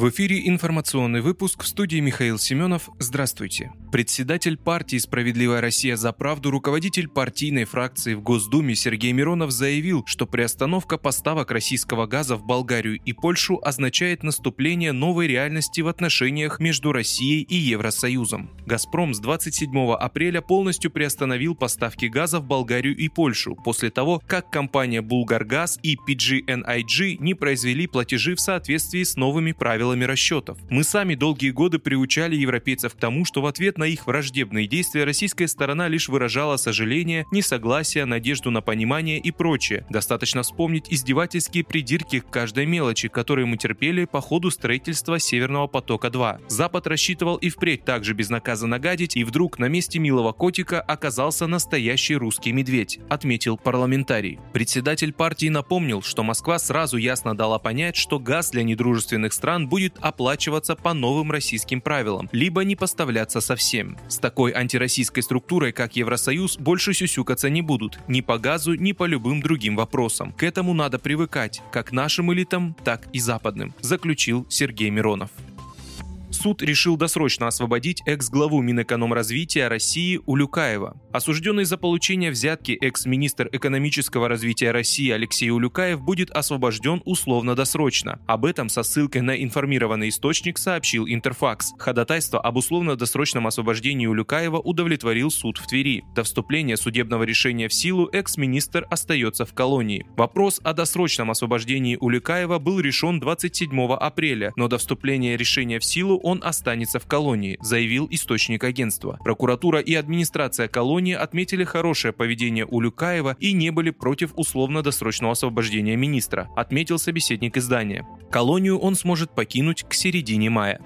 В эфире информационный выпуск в студии Михаил Семенов. Здравствуйте. Председатель партии «Справедливая Россия за правду», руководитель партийной фракции в Госдуме Сергей Миронов заявил, что приостановка поставок российского газа в Болгарию и Польшу означает наступление новой реальности в отношениях между Россией и Евросоюзом. «Газпром» с 27 апреля полностью приостановил поставки газа в Болгарию и Польшу после того, как компания «Булгаргаз» и PGNiG не произвели платежи в соответствии с новыми правилами правилами расчетов. Мы сами долгие годы приучали европейцев к тому, что в ответ на их враждебные действия российская сторона лишь выражала сожаление, несогласие, надежду на понимание и прочее. Достаточно вспомнить издевательские придирки к каждой мелочи, которые мы терпели по ходу строительства Северного потока-2. Запад рассчитывал и впредь также безнаказанно гадить, и вдруг на месте милого котика оказался настоящий русский медведь, отметил парламентарий. Председатель партии напомнил, что Москва сразу ясно дала понять, что газ для недружественных стран будет оплачиваться по новым российским правилам, либо не поставляться совсем. С такой антироссийской структурой, как Евросоюз, больше сюсюкаться не будут ни по газу, ни по любым другим вопросам. К этому надо привыкать, как нашим элитам, так и западным, заключил Сергей Миронов суд решил досрочно освободить экс-главу Минэкономразвития России Улюкаева. Осужденный за получение взятки экс-министр экономического развития России Алексей Улюкаев будет освобожден условно-досрочно. Об этом со ссылкой на информированный источник сообщил Интерфакс. Ходатайство об условно-досрочном освобождении Улюкаева удовлетворил суд в Твери. До вступления судебного решения в силу экс-министр остается в колонии. Вопрос о досрочном освобождении Улюкаева был решен 27 апреля, но до вступления решения в силу он останется в колонии, заявил источник агентства. Прокуратура и администрация колонии отметили хорошее поведение Улюкаева и не были против условно-досрочного освобождения министра, отметил собеседник издания. Колонию он сможет покинуть к середине мая.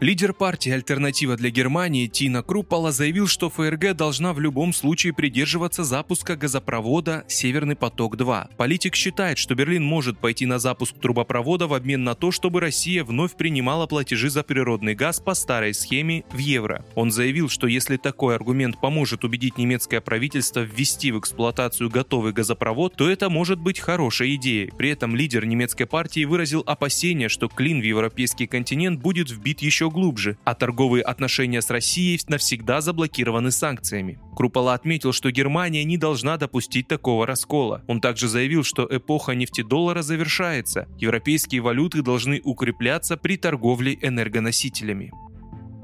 Лидер партии «Альтернатива для Германии» Тина Круппала заявил, что ФРГ должна в любом случае придерживаться запуска газопровода «Северный поток-2». Политик считает, что Берлин может пойти на запуск трубопровода в обмен на то, чтобы Россия вновь принимала платежи за природный газ по старой схеме в евро. Он заявил, что если такой аргумент поможет убедить немецкое правительство ввести в эксплуатацию готовый газопровод, то это может быть хорошей идеей. При этом лидер немецкой партии выразил опасение, что клин в европейский континент будет вбит глубже, а торговые отношения с Россией навсегда заблокированы санкциями. Крупала отметил, что Германия не должна допустить такого раскола. Он также заявил, что эпоха нефтедоллара завершается. Европейские валюты должны укрепляться при торговле энергоносителями.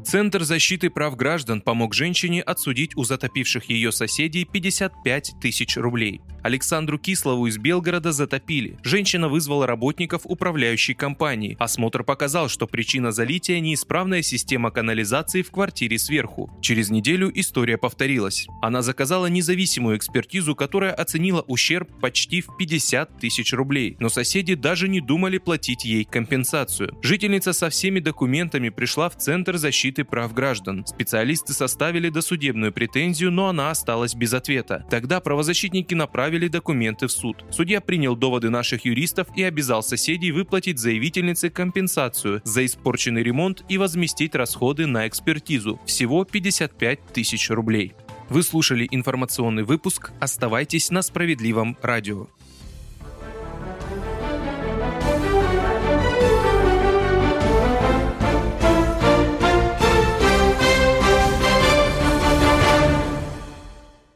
Центр защиты прав граждан помог женщине отсудить у затопивших ее соседей 55 тысяч рублей. Александру Кислову из Белгорода затопили. Женщина вызвала работников управляющей компании. Осмотр показал, что причина залития – неисправная система канализации в квартире сверху. Через неделю история повторилась. Она заказала независимую экспертизу, которая оценила ущерб почти в 50 тысяч рублей. Но соседи даже не думали платить ей компенсацию. Жительница со всеми документами пришла в Центр защиты прав граждан. Специалисты составили досудебную претензию, но она осталась без ответа. Тогда правозащитники направили направили документы в суд. Судья принял доводы наших юристов и обязал соседей выплатить заявительнице компенсацию за испорченный ремонт и возместить расходы на экспертизу. Всего 55 тысяч рублей. Вы слушали информационный выпуск. Оставайтесь на справедливом радио.